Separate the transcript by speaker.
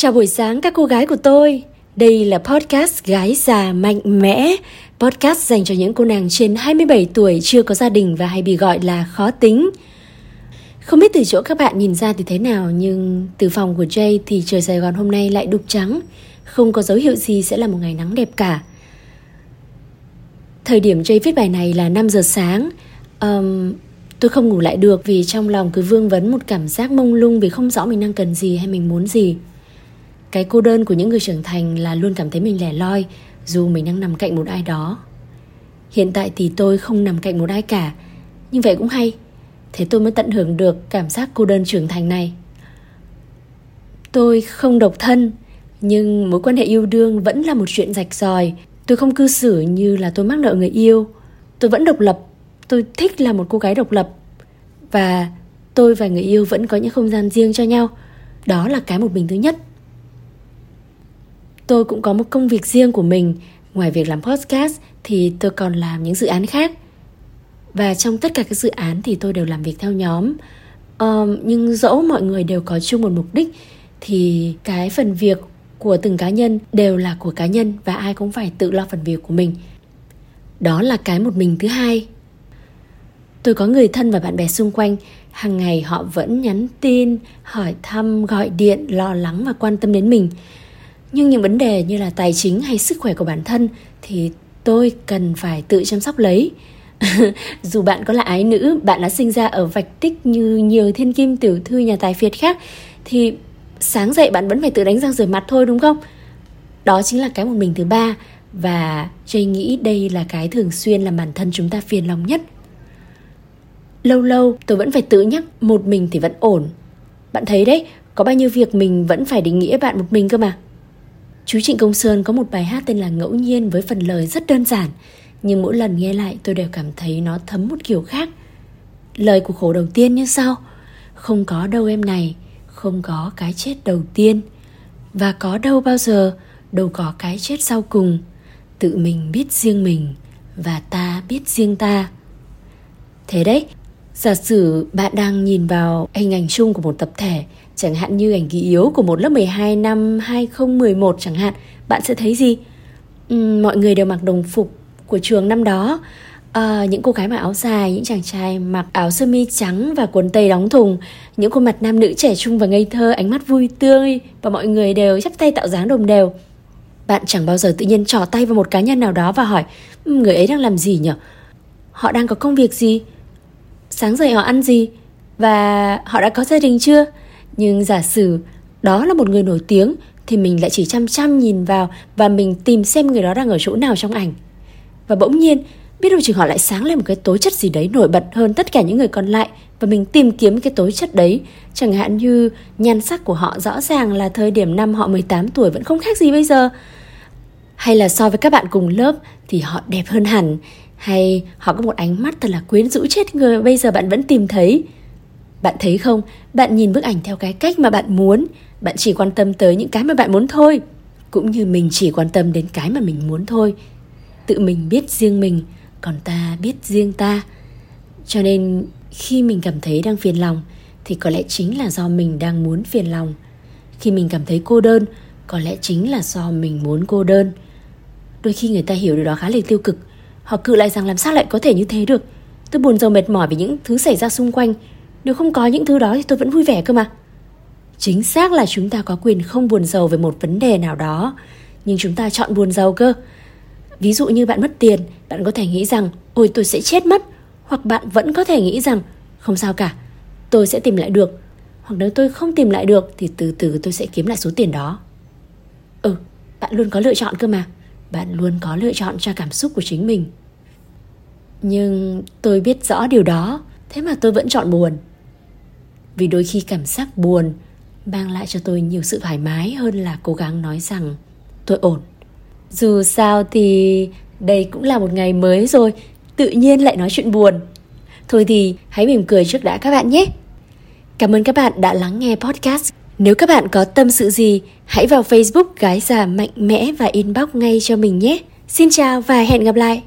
Speaker 1: Chào buổi sáng các cô gái của tôi. Đây là podcast Gái già mạnh mẽ, podcast dành cho những cô nàng trên 27 tuổi chưa có gia đình và hay bị gọi là khó tính. Không biết từ chỗ các bạn nhìn ra thì thế nào nhưng từ phòng của Jay thì trời Sài Gòn hôm nay lại đục trắng, không có dấu hiệu gì sẽ là một ngày nắng đẹp cả. Thời điểm Jay viết bài này là 5 giờ sáng. Um, tôi không ngủ lại được vì trong lòng cứ vương vấn một cảm giác mông lung vì không rõ mình đang cần gì hay mình muốn gì. Cái cô đơn của những người trưởng thành là luôn cảm thấy mình lẻ loi dù mình đang nằm cạnh một ai đó. Hiện tại thì tôi không nằm cạnh một ai cả, nhưng vậy cũng hay. Thế tôi mới tận hưởng được cảm giác cô đơn trưởng thành này. Tôi không độc thân, nhưng mối quan hệ yêu đương vẫn là một chuyện rạch ròi. Tôi không cư xử như là tôi mắc nợ người yêu. Tôi vẫn độc lập, tôi thích là một cô gái độc lập. Và tôi và người yêu vẫn có những không gian riêng cho nhau. Đó là cái một mình thứ nhất. Tôi cũng có một công việc riêng của mình. Ngoài việc làm podcast thì tôi còn làm những dự án khác. Và trong tất cả các dự án thì tôi đều làm việc theo nhóm. Um, Nhưng dẫu mọi người đều có chung một mục đích Thì cái phần việc của từng cá nhân đều là của cá nhân Và ai cũng phải tự lo phần việc của mình. Đó là cái một mình thứ hai. Tôi có người thân và bạn bè xung quanh. Hàng ngày họ vẫn nhắn tin hỏi thăm gọi điện lo lắng và quan tâm đến mình nhưng những vấn đề như là tài chính hay sức khỏe của bản thân thì tôi cần phải tự chăm sóc lấy. Dù bạn có là ái nữ, bạn đã sinh ra ở vạch tích như nhiều thiên kim tiểu thư nhà tài phiệt khác, thì sáng dậy bạn vẫn phải tự đánh răng rửa mặt thôi, đúng không? Đó chính là cái một mình thứ ba, và Jay nghĩ đây là cái thường xuyên làm bản thân chúng ta phiền lòng nhất. Lâu lâu, tôi vẫn phải tự nhắc một mình thì vẫn ổn. Bạn thấy đấy, có bao nhiêu việc mình vẫn phải định nghĩa bạn một mình cơ mà. Chú Trịnh Công Sơn có một bài hát tên là Ngẫu nhiên với phần lời rất đơn giản, nhưng mỗi lần nghe lại tôi đều cảm thấy nó thấm một kiểu khác. Lời của khổ đầu tiên như sau: Không có đâu em này, không có cái chết đầu tiên, và có đâu bao giờ đâu có cái chết sau cùng. Tự mình biết riêng mình và ta biết riêng ta. Thế đấy, giả sử bạn đang nhìn vào hình ảnh chung của một tập thể Chẳng hạn như ảnh ký yếu của một lớp 12 năm 2011 chẳng hạn Bạn sẽ thấy gì? Uhm, mọi người đều mặc đồng phục của trường năm đó à, Những cô gái mặc áo dài, những chàng trai mặc áo sơ mi trắng và quần tây đóng thùng Những khuôn mặt nam nữ trẻ trung và ngây thơ, ánh mắt vui tươi Và mọi người đều chắp tay tạo dáng đồng đều Bạn chẳng bao giờ tự nhiên trỏ tay vào một cá nhân nào đó và hỏi Người ấy đang làm gì nhỉ? Họ đang có công việc gì? Sáng dậy họ ăn gì? Và họ đã có gia đình chưa? Nhưng giả sử đó là một người nổi tiếng thì mình lại chỉ chăm chăm nhìn vào và mình tìm xem người đó đang ở chỗ nào trong ảnh. Và bỗng nhiên, biết đâu chừng họ lại sáng lên một cái tố chất gì đấy nổi bật hơn tất cả những người còn lại và mình tìm kiếm cái tố chất đấy. Chẳng hạn như nhan sắc của họ rõ ràng là thời điểm năm họ 18 tuổi vẫn không khác gì bây giờ. Hay là so với các bạn cùng lớp thì họ đẹp hơn hẳn. Hay họ có một ánh mắt thật là quyến rũ chết người bây giờ bạn vẫn tìm thấy. Bạn thấy không, bạn nhìn bức ảnh theo cái cách mà bạn muốn, bạn chỉ quan tâm tới những cái mà bạn muốn thôi. Cũng như mình chỉ quan tâm đến cái mà mình muốn thôi. Tự mình biết riêng mình, còn ta biết riêng ta. Cho nên khi mình cảm thấy đang phiền lòng thì có lẽ chính là do mình đang muốn phiền lòng. Khi mình cảm thấy cô đơn, có lẽ chính là do mình muốn cô đơn. Đôi khi người ta hiểu điều đó khá là tiêu cực. Họ cự lại rằng làm sao lại có thể như thế được. Tôi buồn rầu mệt mỏi vì những thứ xảy ra xung quanh nếu không có những thứ đó thì tôi vẫn vui vẻ cơ mà. Chính xác là chúng ta có quyền không buồn rầu về một vấn đề nào đó, nhưng chúng ta chọn buồn rầu cơ. Ví dụ như bạn mất tiền, bạn có thể nghĩ rằng ôi tôi sẽ chết mất, hoặc bạn vẫn có thể nghĩ rằng không sao cả, tôi sẽ tìm lại được. Hoặc nếu tôi không tìm lại được thì từ từ tôi sẽ kiếm lại số tiền đó. Ừ, bạn luôn có lựa chọn cơ mà. Bạn luôn có lựa chọn cho cảm xúc của chính mình. Nhưng tôi biết rõ điều đó, thế mà tôi vẫn chọn buồn. Vì đôi khi cảm giác buồn mang lại cho tôi nhiều sự thoải mái hơn là cố gắng nói rằng tôi ổn. Dù sao thì đây cũng là một ngày mới rồi tự nhiên lại nói chuyện buồn. Thôi thì hãy mỉm cười trước đã các bạn nhé. Cảm ơn các bạn đã lắng nghe podcast nếu các bạn có tâm sự gì, hãy vào facebook gái già mạnh mẽ và inbox ngay cho mình nhé. Xin chào và hẹn gặp lại!